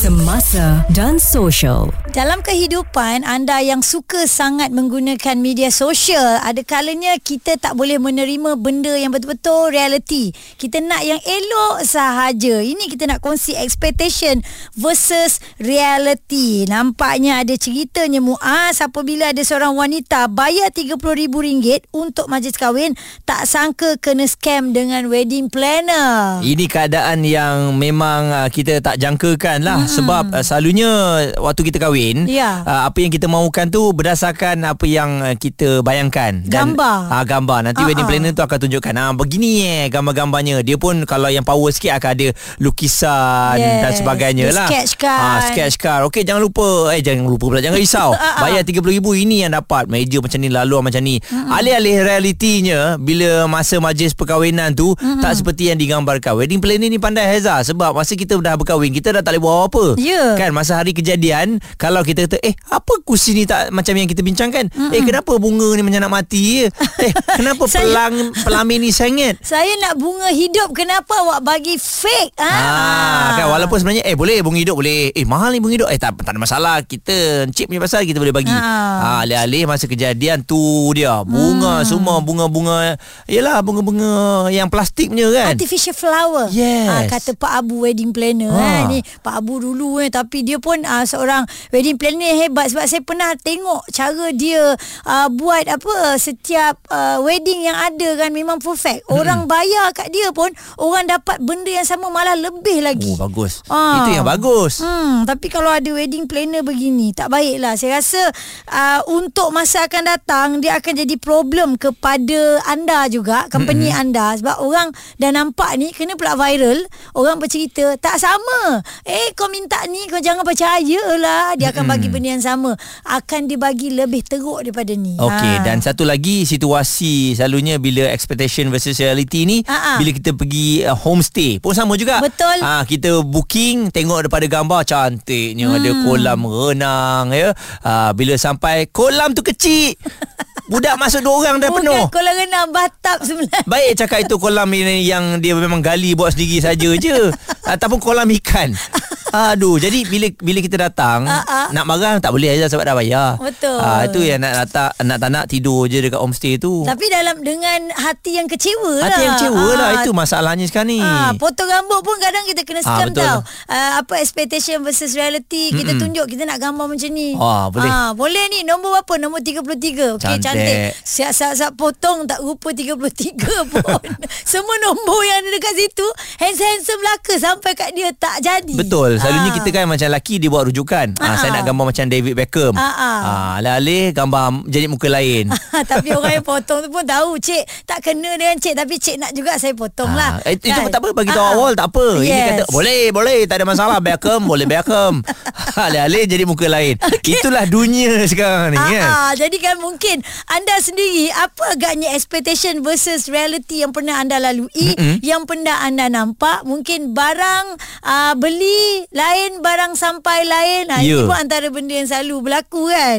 Semasa dan social. Dalam kehidupan anda yang suka sangat menggunakan media sosial, ada kalanya kita tak boleh menerima benda yang betul-betul reality. Kita nak yang elok sahaja. Ini kita nak kongsi expectation versus reality. Nampaknya ada ceritanya Muaz apabila ada seorang wanita bayar RM30,000 untuk majlis kahwin, tak sangka kena scam dengan wedding planner. Ini keadaan yang memang uh, kita tak jangkakan lah hmm. Sebab uh, selalunya waktu kita kahwin Ya. uh, apa yang kita mahukan tu berdasarkan apa yang uh, kita bayangkan. Gambar. uh, gambar. Nanti Ah, wedding planner tu akan tunjukkan ah begini eh gambar-gambarnya. Dia pun kalau yang power sikit akan ada lukisan Yes. dan sebagainya Dia lah. sketch kan. Ah, sketch card okey jangan lupa. Eh jangan lupa pula jangan risau. Ah. bayar RM30,000 ini yang dapat. Meja macam ni laluan macam ni. Alih-alih realitinya bila masa majlis perkahwinan tu tak seperti yang digambarkan. Wedding planner ni pandai Heza sebab masa kita dah berkahwin kita dah tak boleh buat apa-apa Ya. kan masa hari kejadian kalau kita kata eh apa kursi ni tak macam yang kita bincangkan eh kenapa bunga ni macam nak mati je eh kenapa Saya- pelang pelamin ni sengit Saya nak bunga hidup Kenapa awak bagi fake ha? Ah, kan walaupun sebenarnya eh boleh bunga hidup boleh. Eh mahal ni bunga hidup. Eh tak tak ada masalah. Kita chip punya pasal kita boleh bagi. Ah. Ah, alih-alih masa kejadian tu dia. Bunga hmm. semua bunga-bunga. Yalah bunga-bunga yang plastik punya kan. Artificial flower Yes. Ah, Kata Pak Abu wedding planner Ha. ha. Ni Pak Abu dulu eh Tapi dia pun ah, seorang wedding planner hebat Sebab saya pernah tengok Cara dia ah, buat apa Setiap ah, wedding yang ada kan Memang perfect Orang bayar kat dia pun Orang dapat benda yang sama Malah lebih lagi Oh bagus. Ah. Itu yang bagus. Hmm, tapi kalau ada wedding planner begini, tak baiklah. Saya rasa uh, untuk masa akan datang, dia akan jadi problem kepada anda juga, company mm-hmm. anda. Sebab orang dah nampak ni, kena pula viral. Orang bercerita, tak sama. Eh, kau minta ni, kau jangan percaya lah. Dia akan bagi benda yang sama. Akan dibagi lebih teruk daripada ni. Okey Ha. dan satu lagi situasi selalunya bila expectation versus reality ni Ha-ha. bila kita pergi uh, homestay pun sama juga. Betul. Ah kita booking tengok daripada gambar cantiknya hmm. ada kolam renang ya. Ah bila sampai kolam tu kecil. Budak masuk dua orang dah penuh. Bukan kolam renang batap sebenarnya. Baik cakap itu kolam ini yang dia memang gali buat sendiri saja je. Ataupun kolam ikan. Aduh, jadi bila bila kita datang ah. nak marah tak boleh aja sebab dah bayar. Betul. Ah itu yang nak nak nak tak nak tidur je dekat homestay tu. Tapi dalam dengan hati yang kecewa lah. Hati yang kecewa lah Ah, itu masalahnya sekarang ni. Ah, potong rambut pun kadang kita kena scam betul. tau. Ah, apa expectation versus reality. Kita tunjuk kita nak gambar macam ni. Ah, boleh. Ah, boleh ni nombor berapa? Nombor 33. Okey Cantik. cantik. Siap-siap potong tak rupa 33 pun. Semua nombor yang ada dekat situ handsome-handsome belaka sampai kat dia tak jadi. Betul. Selalunya Ah. kita kan macam lelaki dia buat rujukan. Ah, Ah, saya nak gambar macam David Beckham. Ah. Ah, alih-alih gambar jadi muka lain. tapi orang yang potong tu pun tahu Cik tak kena dengan cik Tapi cik nak juga saya potong lah Ah, itu, itu Kan? tak apa bagi tahu Ah, ah. awal tak apa. Ini Yes. kata boleh boleh tak ada masalah Beckham boleh Beckham. Alih-alih jadi muka lain. Itulah dunia sekarang ni Ah, kan. ah, jadi kan mungkin anda sendiri apa agaknya expectation versus reality yang pernah anda lalui, mm-hmm. yang pernah anda nampak, mungkin barang ah, beli lain, barang sampai lain. Ah, Ya. Ini pun antara benda yang selalu berlaku kan.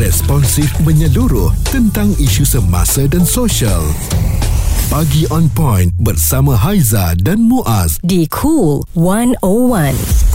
Responsif menyeluruh tentang isu semasa dan sosial. Pagi on point bersama Haiza dan Muaz. Di Cool 101.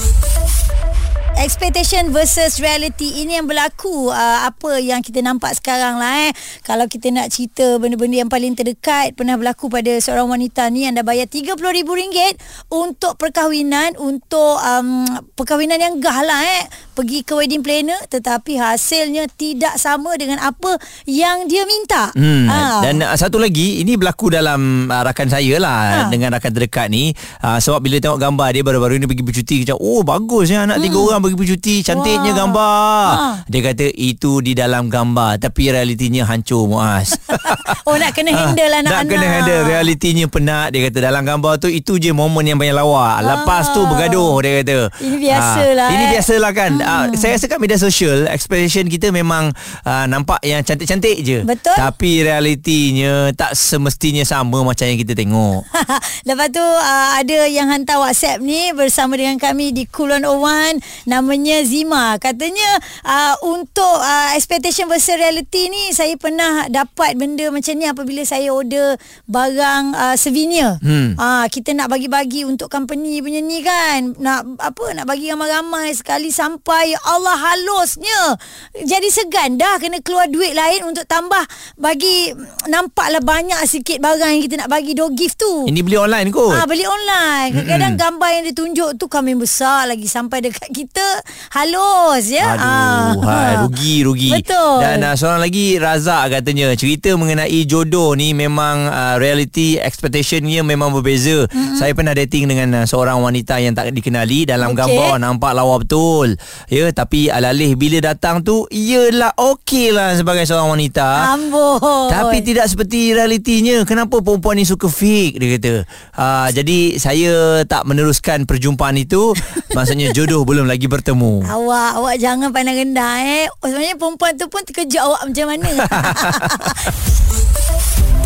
Expectation versus reality ini yang berlaku uh, apa yang kita nampak sekarang lah eh. Kalau kita nak cerita benda-benda yang paling terdekat pernah berlaku pada seorang wanita ni anda bayar RM30,000 untuk perkahwinan untuk um, perkahwinan yang gah lah eh. Pergi ke wedding planner tetapi hasilnya tidak sama dengan apa yang dia minta. Hmm, Ah. Dan uh, satu lagi Ini berlaku dalam uh, Rakan saya lah Ha. Dengan rakan terdekat ni uh, Sebab bila tengok gambar dia Baru-baru ni pergi bercuti Macam oh bagus ya Anak tiga orang pergi bercuti Cantiknya Hmm. Wah. gambar Ha. Dia kata itu di dalam gambar Tapi realitinya hancur Muaz oh nak kena handle Ah, anak-anak. Nak kena handle Realitinya penat Dia kata dalam gambar tu Itu je momen yang banyak lawak Lepas tu bergaduh Dia kata Ini biasalah, Ah, Ini eh. biasalah kan uh, saya rasa kat media sosial expectation kita memang uh, nampak yang cantik-cantik je. Betul. Tapi realitinya tak semestinya sama macam yang kita tengok. Lepas tu uh, ada yang hantar WhatsApp ni bersama dengan kami di Kulon Owan namanya Zima. Katanya uh, untuk uh, expectation versus reality ni saya pernah dapat benda macam ni apabila saya order barang uh, souvenir. Hmm. Uh, kita nak bagi-bagi untuk company punya ni kan. Nak apa nak bagi ramai-ramai sekali sampai ya Allah halusnya. Jadi segan dah kena keluar duit lain untuk tambah bagi nampaklah banyak sikit barang yang kita nak bagi do gift tu. Ini beli online kot. Ah beli online. Kadang-kadang gambar yang ditunjuk tu kami besar lagi sampai dekat kita halus ya. Aduh, hai, rugi rugi. Betul. Dan uh, seorang lagi Razak katanya cerita mengenai jodoh ni memang uh, reality expectationnya memang berbeza. Mm-hmm. Saya pernah dating dengan uh, seorang wanita yang tak dikenali dalam Okey. gambar nampak lawa betul. Ya, tapi alalih bila datang tu iyalah okey lah sebagai seorang wanita. Amboi. Tapi tidak seperti realitinya. Kenapa perempuan ni suka fake dia kata. Uh, jadi saya tak meneruskan perjumpaan itu. Maksudnya jodoh belum lagi bertemu. Awak awak jangan pandang rendah eh. Oh, sebenarnya perempuan tu pun terkejut awak macam mana.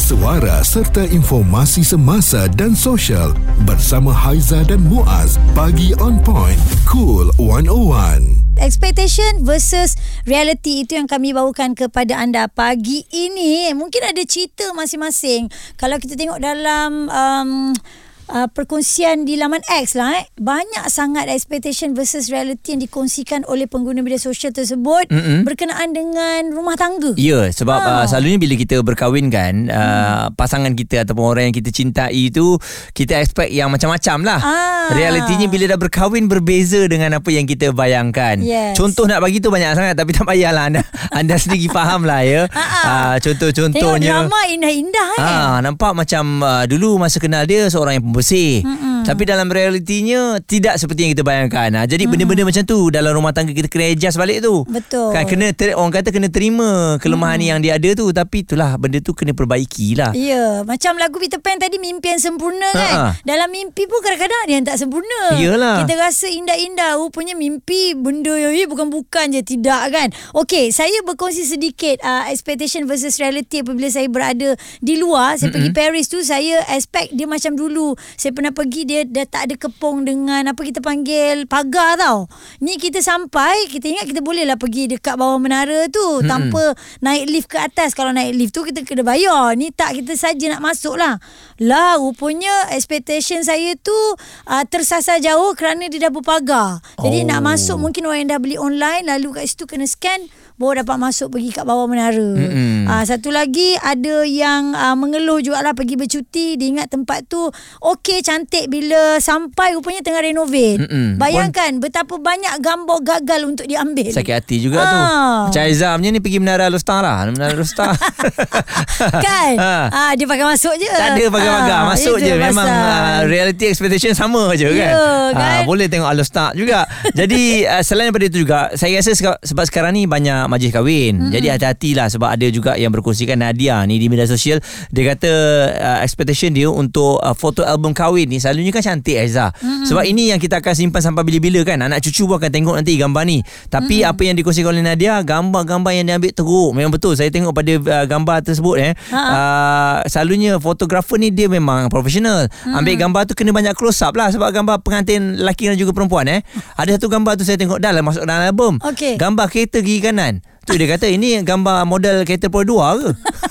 Suara serta informasi semasa dan sosial bersama Haiza dan Muaz. Pagi on point. Cool 101. Expectation versus reality itu yang kami bawakan kepada anda pagi ini. Mungkin ada cerita masing-masing. Kalau kita tengok dalam um, Uh, perkongsian di laman X lah eh. Banyak sangat expectation versus reality yang dikongsikan oleh pengguna media sosial tersebut Mm-mm. berkenaan dengan rumah tangga. Ya, sebab Ah. uh, selalunya bila kita berkahwin kan, uh, pasangan kita ataupun orang yang kita cintai itu kita expect yang macam-macam lah. Ah. Realitinya bila dah berkahwin berbeza dengan apa yang kita bayangkan. Yes. Contoh nak bagi tu banyak sangat tapi tak payahlah anda anda sendiri faham lah ya. Ah. Uh, Tengok contoh-contohnya drama indah-indah eh. Ah, nampak macam uh, dulu masa kenal dia seorang yang pembersih. Mm-mm. Tapi dalam realitinya tidak seperti yang kita bayangkan. Ah, jadi Mm-mm. benda-benda macam tu dalam rumah tangga kita kena adjust balik tu. Betul. Kan kena ter, orang kata kena terima kelemahan mm. yang dia ada tu tapi itulah benda tu kena perbaiki lah. Ya, macam lagu Peter Pan tadi mimpi yang sempurna kan. Ha. Dalam mimpi pun kadang-kadang ada yang tak sempurna. Iyalah. Kita rasa indah-indah, rupanya mimpi benda yang eh, bukan-bukan je tidak kan. Okey, saya berkongsi sedikit uh, expectation versus reality apabila saya berada di luar. Saya mm-hmm. pergi Paris tu saya expect dia macam dulu. Saya pernah pergi dia dah tak ada kepung dengan apa kita panggil pagar tau. Ni kita sampai, kita ingat kita boleh lah pergi dekat bawah menara tu mm-hmm. tanpa naik lift ke atas. Kalau naik lift tu kita kena bayar. Ni tak kita saja nak masuk lah. Lah rupanya expectation saya tu uh, tersasar jauh kerana dia dah berpagar. Jadi Oh. nak masuk mungkin orang yang dah beli online lalu kat situ kena scan baru dapat masuk pergi kat bawah menara. Mm-mm. Uh, satu lagi ada yang uh, mengeluh jugalah pergi bercuti dia ingat tempat tu okey cantik bila sampai rupanya tengah renovate. Mm-mm. Bayangkan betapa banyak gambar gagal untuk diambil. Sakit hati juga Ah. tu. Macam Aizam ni pergi Menara Lustar lah. Menara Lustar. kan? ha. Ah dia pakai masuk je. Tak ada pagar-pagar Ah, Masuk itu je Memang uh, Reality expectation sama je kan, Ya, kan? Ah, Boleh tengok Alostar juga Jadi uh, Selain daripada itu juga Saya rasa Sebab sekarang ni Banyak majlis kahwin mm-hmm. Jadi hati-hatilah Sebab ada juga Yang berkongsikan Nadia ni Di media sosial Dia kata uh, Expectation dia Untuk uh, foto album kahwin ni Selalunya kan cantik Aiza mm-hmm. Sebab ini yang kita akan simpan Sampai bila-bila kan Anak cucu pun akan tengok nanti Gambar ni Tapi mm-hmm. apa yang dikongsikan oleh Nadia Gambar-gambar yang dia ambil teruk Memang betul Saya tengok pada uh, gambar tersebut eh Ha. uh, Selalunya fotografer ni Dia memang profesional hmm. Ambil gambar tu Kena banyak close up lah Sebab gambar pengantin Lelaki dan juga perempuan eh Ada satu gambar tu Saya tengok dah lah Masuk dalam album Okey. Gambar kereta kiri kanan on Tu dia kata Ini gambar model kereta Polo 2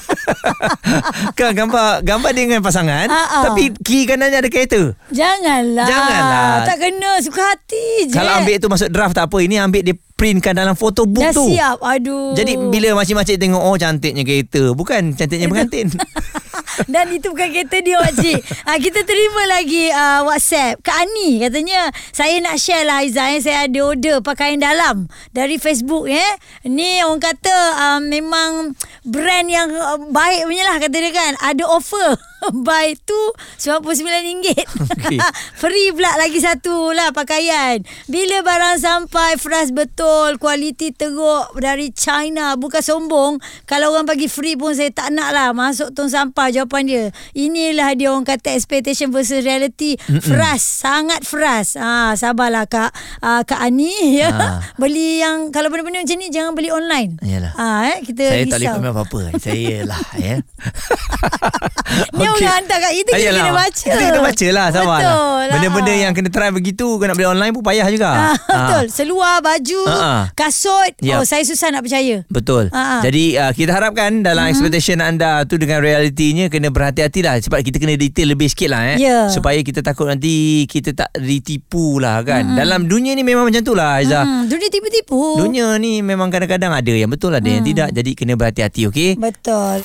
ke kan gambar gambar dia dengan pasangan ha. tapi kiri kanannya ada kereta Janganlah. Janganlah. Tak kena suka hati je. kalau ambil tu masuk draft tak apa ini ambil dia printkan dalam foto book Dah tu siap. Aduh. jadi bila makcik-makcik tengok oh cantiknya kereta bukan cantiknya pengantin Dan itu bukan kereta dia makcik ha, Kita terima lagi uh, WhatsApp Kak Ani katanya Saya nak share lah Aizah eh. Saya ada order pakaian dalam Dari Facebook eh. Ni orang kata uh, Memang Brand yang uh, Baik punya lah kata dia kan. Ada offer. Buy tu RM99. Okey. Free pula lagi satu lah pakaian. Bila barang sampai fresh betul. Kualiti teruk dari China. Bukan sombong. Kalau orang bagi free pun saya tak nak lah. Masuk tong sampah jawapan dia. Inilah dia orang kata expectation versus reality. Fresh. Sangat fresh. Ha, sabarlah Kak. Uh, Kak Ani. Ya. Ah. Beli yang kalau benda-benda macam ni jangan beli online. Yalah. Ha, eh, kita Saya risau. tak boleh komen apa-apa. Saya lah ya. Ni orang hantar kat kita, kita kena baca. Kita kena baca lah sama Betul lah. Benda-benda yang kena try begitu Kau nak beli online pun payah juga Ah. betul. Seluar, baju, ah. kasut. Yap. Oh, saya susah nak percaya. Betul. Ha, ha. Jadi uh, kita harapkan dalam uh-huh. expectation anda tu dengan realitinya kena berhati-hati lah sebab kita kena detail lebih sikit lah eh. Ya. Supaya kita takut nanti kita tak ditipu lah kan. Uh-huh. Dalam dunia ni memang macam tu lah Aiza. Uh-huh. Hmm, dunia tipu-tipu. Dunia ni memang kadang-kadang ada yang betul ada yang tidak. Jadi kena berhati-hati okey. Betul.